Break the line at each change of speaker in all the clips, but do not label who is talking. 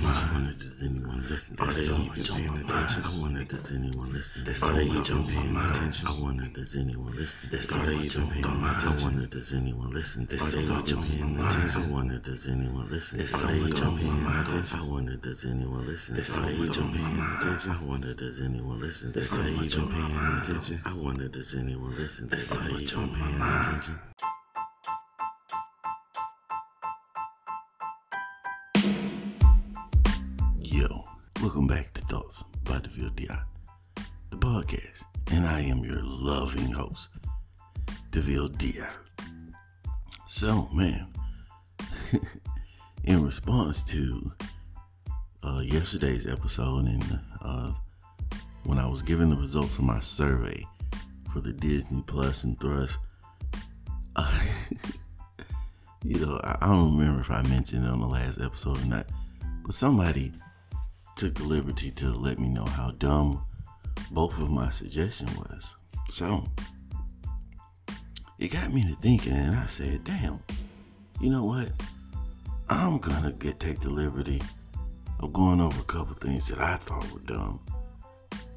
I wonder does anyone listen? Are they even paying attention? I wonder does anyone listen? Are they even paying attention? I wonder does anyone listen? Are they even paying attention? I wonder does anyone listen? Are they even paying attention? I wonder does anyone listen? Are they even paying attention? I wonder does anyone listen? Are they even paying attention? I wonder does anyone listen? Are they even paying attention? I wonder does anyone listen? Are they even paying attention? Yo, welcome back to Thoughts by DeVille DI, the podcast, and I am your loving host, DeVille DI. So, man, in response to uh, yesterday's episode and uh, when I was given the results of my survey for the Disney Plus and Thrust, uh, you know, I, I don't remember if I mentioned it on the last episode or not, but somebody took the liberty to let me know how dumb both of my suggestion was. So it got me to thinking, and I said, "Damn, you know what? I'm gonna get take the liberty of going over a couple things that I thought were dumb,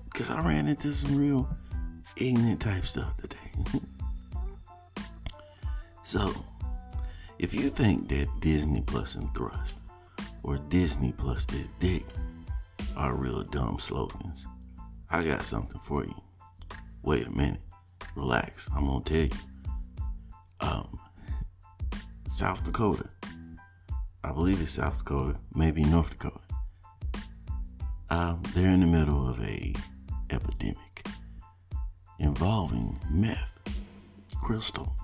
because I ran into some real ignorant type stuff today." so, if you think that Disney Plus and Thrust or Disney Plus this dick are real dumb slogans. I got something for you. Wait a minute. Relax. I'm gonna tell you. Um, South Dakota. I believe it's South Dakota, maybe North Dakota. Um, they're in the middle of a epidemic involving meth, crystal,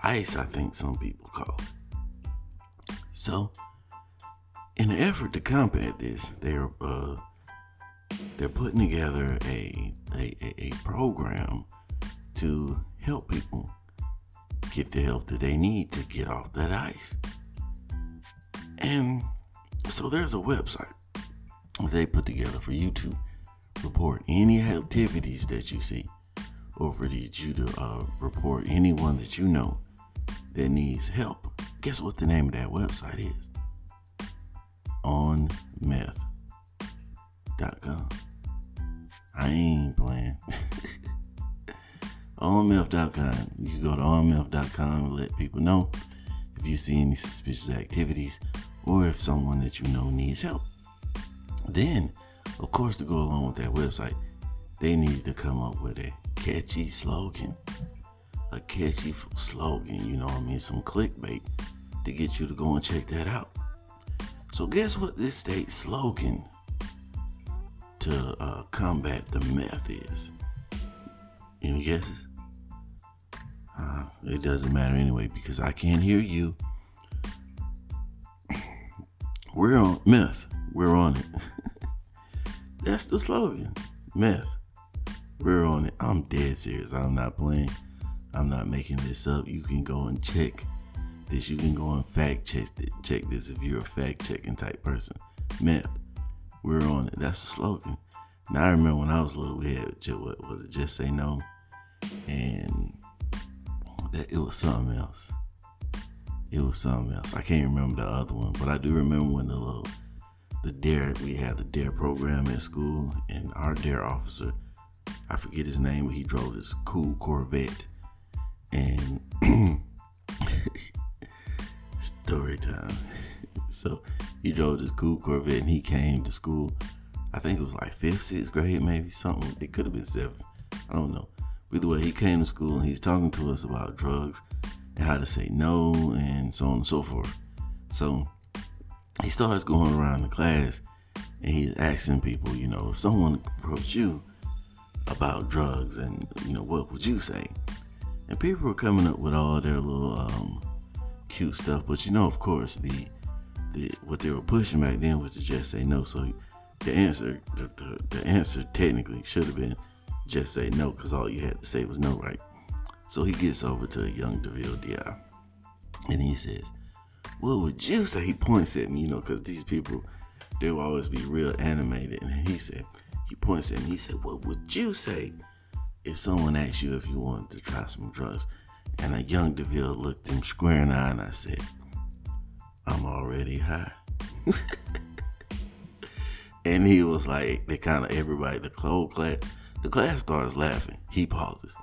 ice. I think some people call it. So in an effort to combat this, they're uh, they're putting together a, a a program to help people get the help that they need to get off that ice. And so there's a website they put together for you to report any activities that you see, or for you to uh, report anyone that you know that needs help. Guess what the name of that website is? onmeth.com. I ain't playing. onmeth.com. You can go to onmeth.com and let people know if you see any suspicious activities or if someone that you know needs help. Then, of course, to go along with that website, they need to come up with a catchy slogan. A catchy slogan, you know what I mean? Some clickbait to get you to go and check that out. So, guess what this state slogan to uh, combat the meth is? Any guesses? Uh, it doesn't matter anyway because I can't hear you. We're on meth. We're on it. That's the slogan. Meth. We're on it. I'm dead serious. I'm not playing. I'm not making this up. You can go and check this. You can go and fact check it, check this if you're a fact checking type person. Meth. We're on it. That's the slogan. Now I remember when I was little, we had what was it? Just say no, and that it was something else. It was something else. I can't remember the other one, but I do remember when the little the dare we had the dare program at school, and our dare officer, I forget his name, but he drove this cool Corvette, and story time. So he drove this cool Corvette, and he came to school. I think it was like fifth, sixth grade, maybe something. It could have been seventh. I don't know. But either way, he came to school and he's talking to us about drugs and how to say no and so on and so forth. So he starts going around the class and he's asking people, you know, if someone approached you about drugs and, you know, what would you say? And people were coming up with all their little um, cute stuff. But, you know, of course, the, the what they were pushing back then was to just say no. So the answer, the, the, the answer technically should have been just say no because all you had to say was no, right? So he gets over to a young DeVille DI and he says, What would you say? He points at me, you know, because these people, they will always be real animated. And he said, He points at me, he said, What would you say if someone asked you if you wanted to try some drugs? And a young DeVille looked him square in the eye and I said, I'm already high. And he was like, they kind of everybody, the whole class, the class starts laughing. He pauses.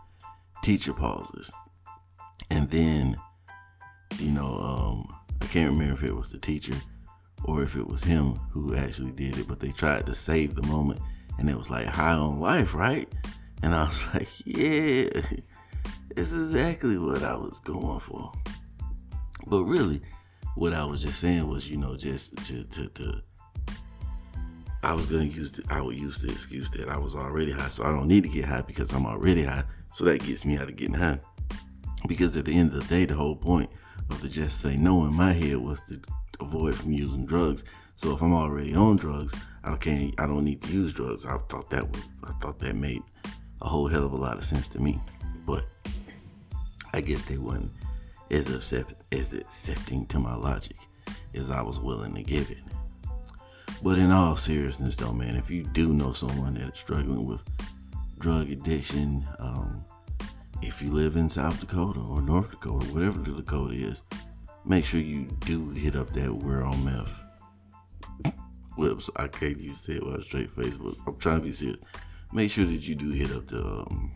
Teacher pauses. And then, you know, um, I can't remember if it was the teacher or if it was him who actually did it, but they tried to save the moment. And it was like high on life, right? And I was like, yeah, it's exactly what I was going for. But really, what I was just saying was, you know, just to, to, to I was gonna use the, I would use the excuse that I was already high, so I don't need to get high because I'm already high. So that gets me out of getting high. Because at the end of the day, the whole point of the just say no in my head was to avoid from using drugs. So if I'm already on drugs, I can't I don't need to use drugs. I thought that was I thought that made a whole hell of a lot of sense to me. But I guess they weren't as accept, as accepting to my logic as I was willing to give it. But in all seriousness, though, man, if you do know someone that's struggling with drug addiction, um, if you live in South Dakota or North Dakota, whatever the Dakota is, make sure you do hit up that We're on Meth. Whoops, I can't use say it while straight Facebook. I'm trying to be serious. Make sure that you do hit up the um,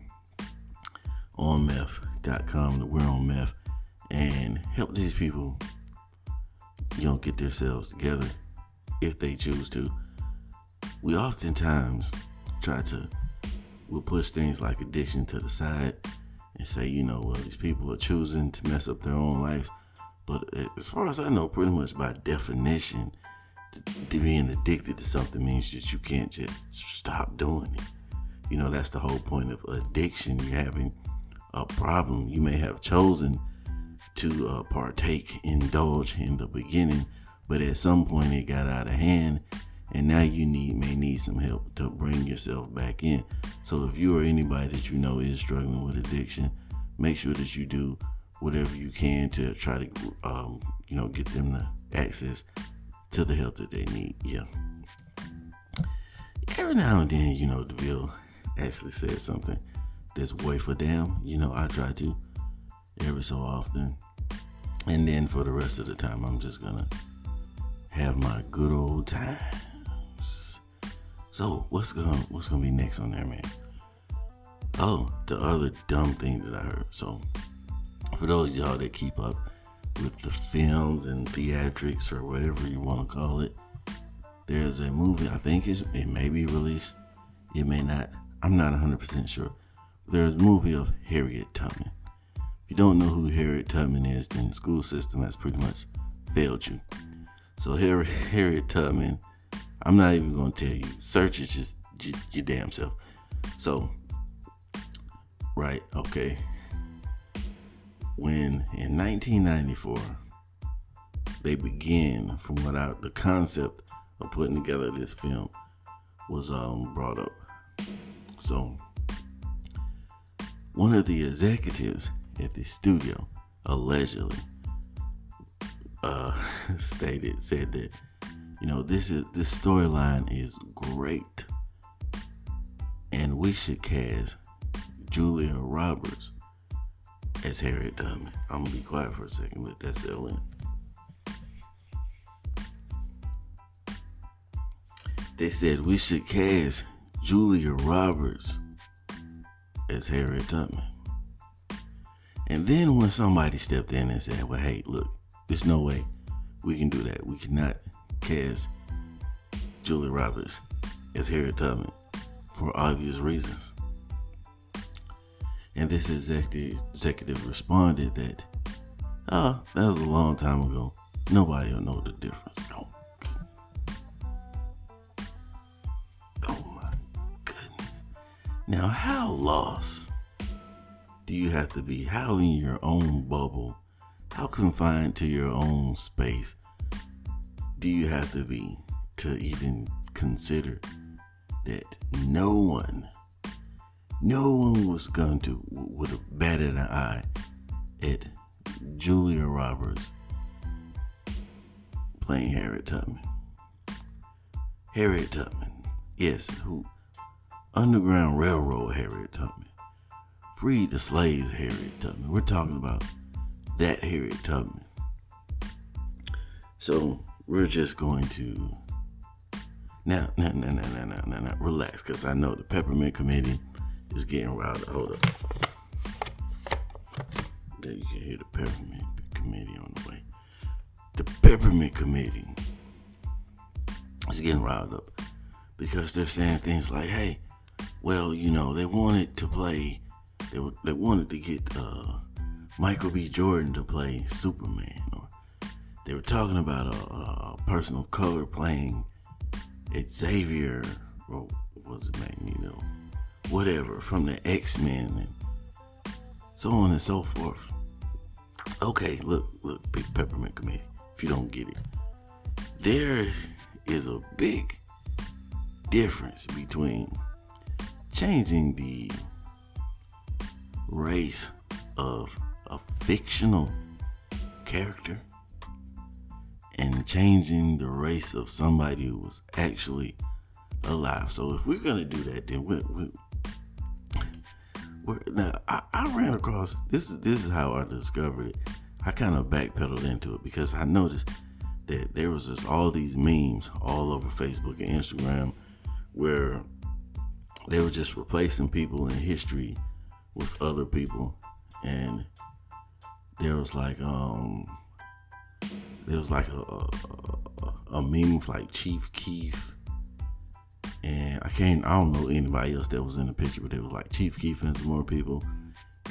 onmeth.com, the We're on Meth, and help these people, you know, get themselves together if they choose to. We oftentimes try to we'll push things like addiction to the side and say, you know, well, these people are choosing to mess up their own lives. But as far as I know, pretty much by definition, being addicted to something means that you can't just stop doing it. You know, that's the whole point of addiction. You're having a problem. You may have chosen to uh, partake, indulge in the beginning, but at some point it got out of hand and now you need may need some help to bring yourself back in. So if you or anybody that you know is struggling with addiction, make sure that you do whatever you can to try to um, you know get them the access to the help that they need. Yeah. Every now and then, you know, DeVille actually says something that's way for them. You know, I try to every so often. And then for the rest of the time, I'm just gonna have my good old times. So what's gonna what's gonna be next on there, man? Oh, the other dumb thing that I heard. So for those y'all that keep up with the films and theatrics or whatever you want to call it, there's a movie. I think it's, it may be released. It may not. I'm not 100% sure. There's a movie of Harriet Tubman. If you don't know who Harriet Tubman is, then the school system has pretty much failed you. So Harriet, Harriet Tubman, I'm not even gonna tell you. Search it just your damn self. So, right, okay. When in 1994 they began, from what I, the concept of putting together this film was um, brought up. So, one of the executives at the studio allegedly uh, stated said that you know this is this storyline is great, and we should cast Julia Roberts as Harriet Tubman. I'm gonna be quiet for a second, let that settle in. They said we should cast Julia Roberts as Harriet Tubman. And then when somebody stepped in and said, well, hey, look, there's no way we can do that. We cannot cast Julie Roberts as Harriet Tubman for obvious reasons. And this executive, executive responded that, oh, that was a long time ago. Nobody will know the difference. Now, how lost do you have to be? How in your own bubble how confined to your own space do you have to be to even consider that no one, no one was going to, would have batted an eye at Julia Roberts playing Harriet Tubman. Harriet Tubman, yes, who Underground Railroad Harriet Tubman, freed the slaves Harriet Tubman. We're talking about that Harriet Tubman. So we're just going to Now, now, now, now, now, now, now, now relax, because I know the Peppermint Committee is getting riled. Hold up. There you can hear the Peppermint Committee on the way. The Peppermint Committee is getting riled up because they're saying things like, hey, well, you know, they wanted to play, they, they wanted to get uh, Michael B. Jordan to play Superman. Or they were talking about a, a color playing Xavier, or was it Magneto? Whatever, from the X Men, and so on and so forth. Okay, look, look, Big Peppermint Committee, if you don't get it, there is a big difference between changing the race of a fictional character and changing the race of somebody who was actually alive. So if we're gonna do that, then we, we, we're, now I, I ran across this is this is how I discovered it. I kind of backpedaled into it because I noticed that there was just all these memes all over Facebook and Instagram where they were just replacing people in history with other people. And there was like um there was like a a, a, meme with like Chief Keef and I can't I don't know anybody else that was in the picture but it was like Chief Keef and some more people.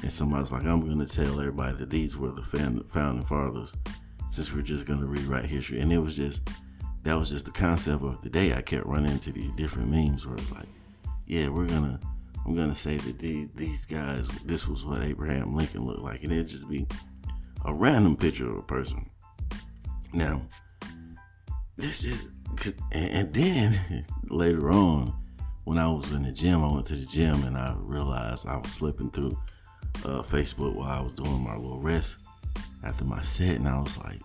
And somebody was like I'm gonna tell everybody that these were the founding fathers since we're just gonna rewrite history. And it was just that was just the concept of the day. I kept running into these different memes where it's like yeah we're gonna I'm gonna say that these, these guys this was what Abraham Lincoln looked like and it'd just be a random picture of a person. Now, this is, and then later on, when I was in the gym, I went to the gym and I realized I was flipping through uh, Facebook while I was doing my little rest after my set, and I was like,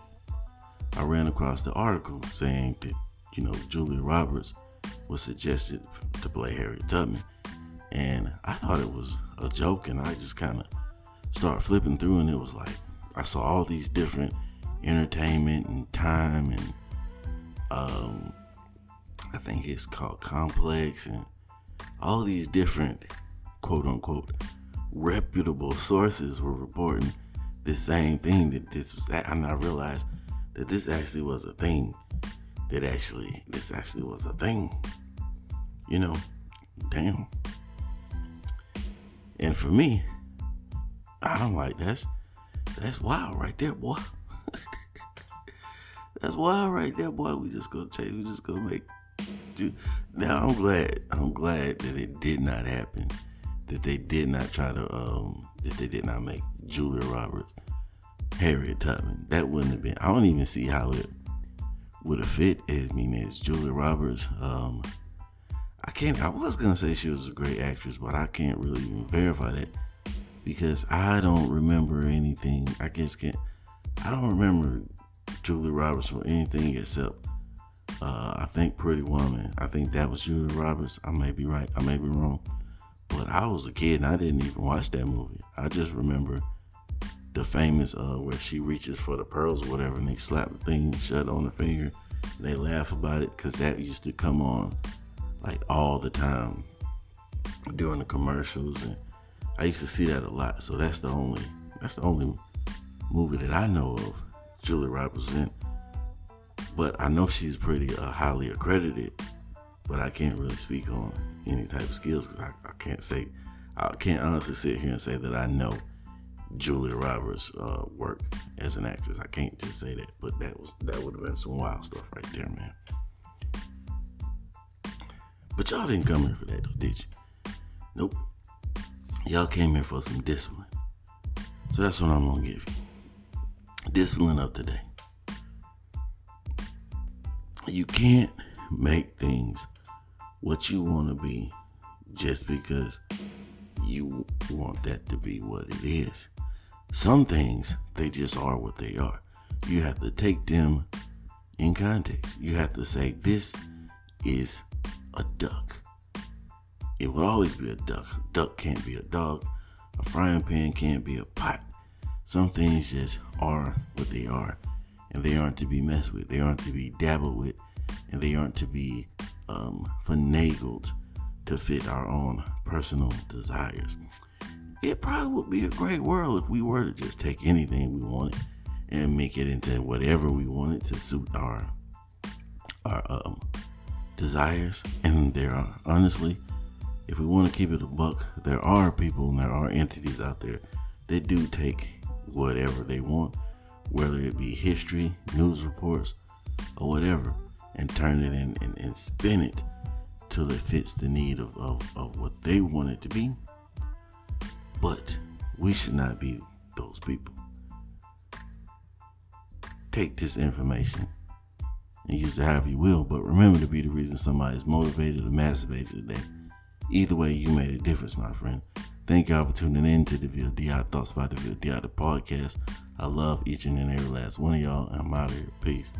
I ran across the article saying that you know Julia Roberts was suggested to play Harriet Tubman, and I thought it was a joke, and I just kind of started flipping through, and it was like I saw all these different entertainment and time and um, I think it's called Complex and all these different quote unquote reputable sources were reporting the same thing that this was and I realized that this actually was a thing that actually this actually was a thing you know damn and for me I'm like that's that's wild right there boy That's wild right there, boy. We just gonna change. We just gonna make. Dude. Now I'm glad. I'm glad that it did not happen. That they did not try to. Um. That they did not make Julia Roberts, Harriet Tubman. That wouldn't have been. I don't even see how it would have fit. I mean, as Julia Roberts. Um. I can't. I was gonna say she was a great actress, but I can't really even verify that because I don't remember anything. I guess can't. I don't remember Julia Roberts for anything except uh, I think Pretty Woman. I think that was Julia Roberts. I may be right. I may be wrong. But I was a kid and I didn't even watch that movie. I just remember the famous uh, where she reaches for the pearls or whatever and they slap the thing shut on the finger. They laugh about it because that used to come on like all the time during the commercials and I used to see that a lot. So that's the only that's the only movie that I know of Julie Roberts in. But I know she's pretty uh, highly accredited, but I can't really speak on any type of skills because I, I, can't say, I can't honestly sit here and say that I know Julia Roberts' uh, work as an actress. I can't just say that, but that was that would have been some wild stuff right there, man. But y'all didn't come here for that, though, did you? Nope. Y'all came here for some discipline. So that's what I'm gonna give you discipline of today. You can't make things what you want to be just because you want that to be what it is. Some things, they just are what they are. You have to take them in context. You have to say, this is a duck. It will always be a duck. A duck can't be a dog. A frying pan can't be a pot. Some things just are what they are, and they aren't to be messed with. They aren't to be dabbled with, and they aren't to be um, finagled to fit our own personal desires. It probably would be a great world if we were to just take anything we wanted and make it into whatever we wanted to suit our our um, desires. And there are honestly, if we want to keep it a buck, there are people and there are entities out there that do take whatever they want, whether it be history, news reports, or whatever, and turn it in and, and spin it till it fits the need of, of, of what they want it to be. But we should not be those people. Take this information and use it however you will, but remember to be the reason somebody is motivated or masturbated today. Either way, you made a difference, my friend. Thank y'all for tuning in to the VLDI Thoughts by the VLDI the podcast. I love each and every last one of y'all. And I'm out of here. Peace.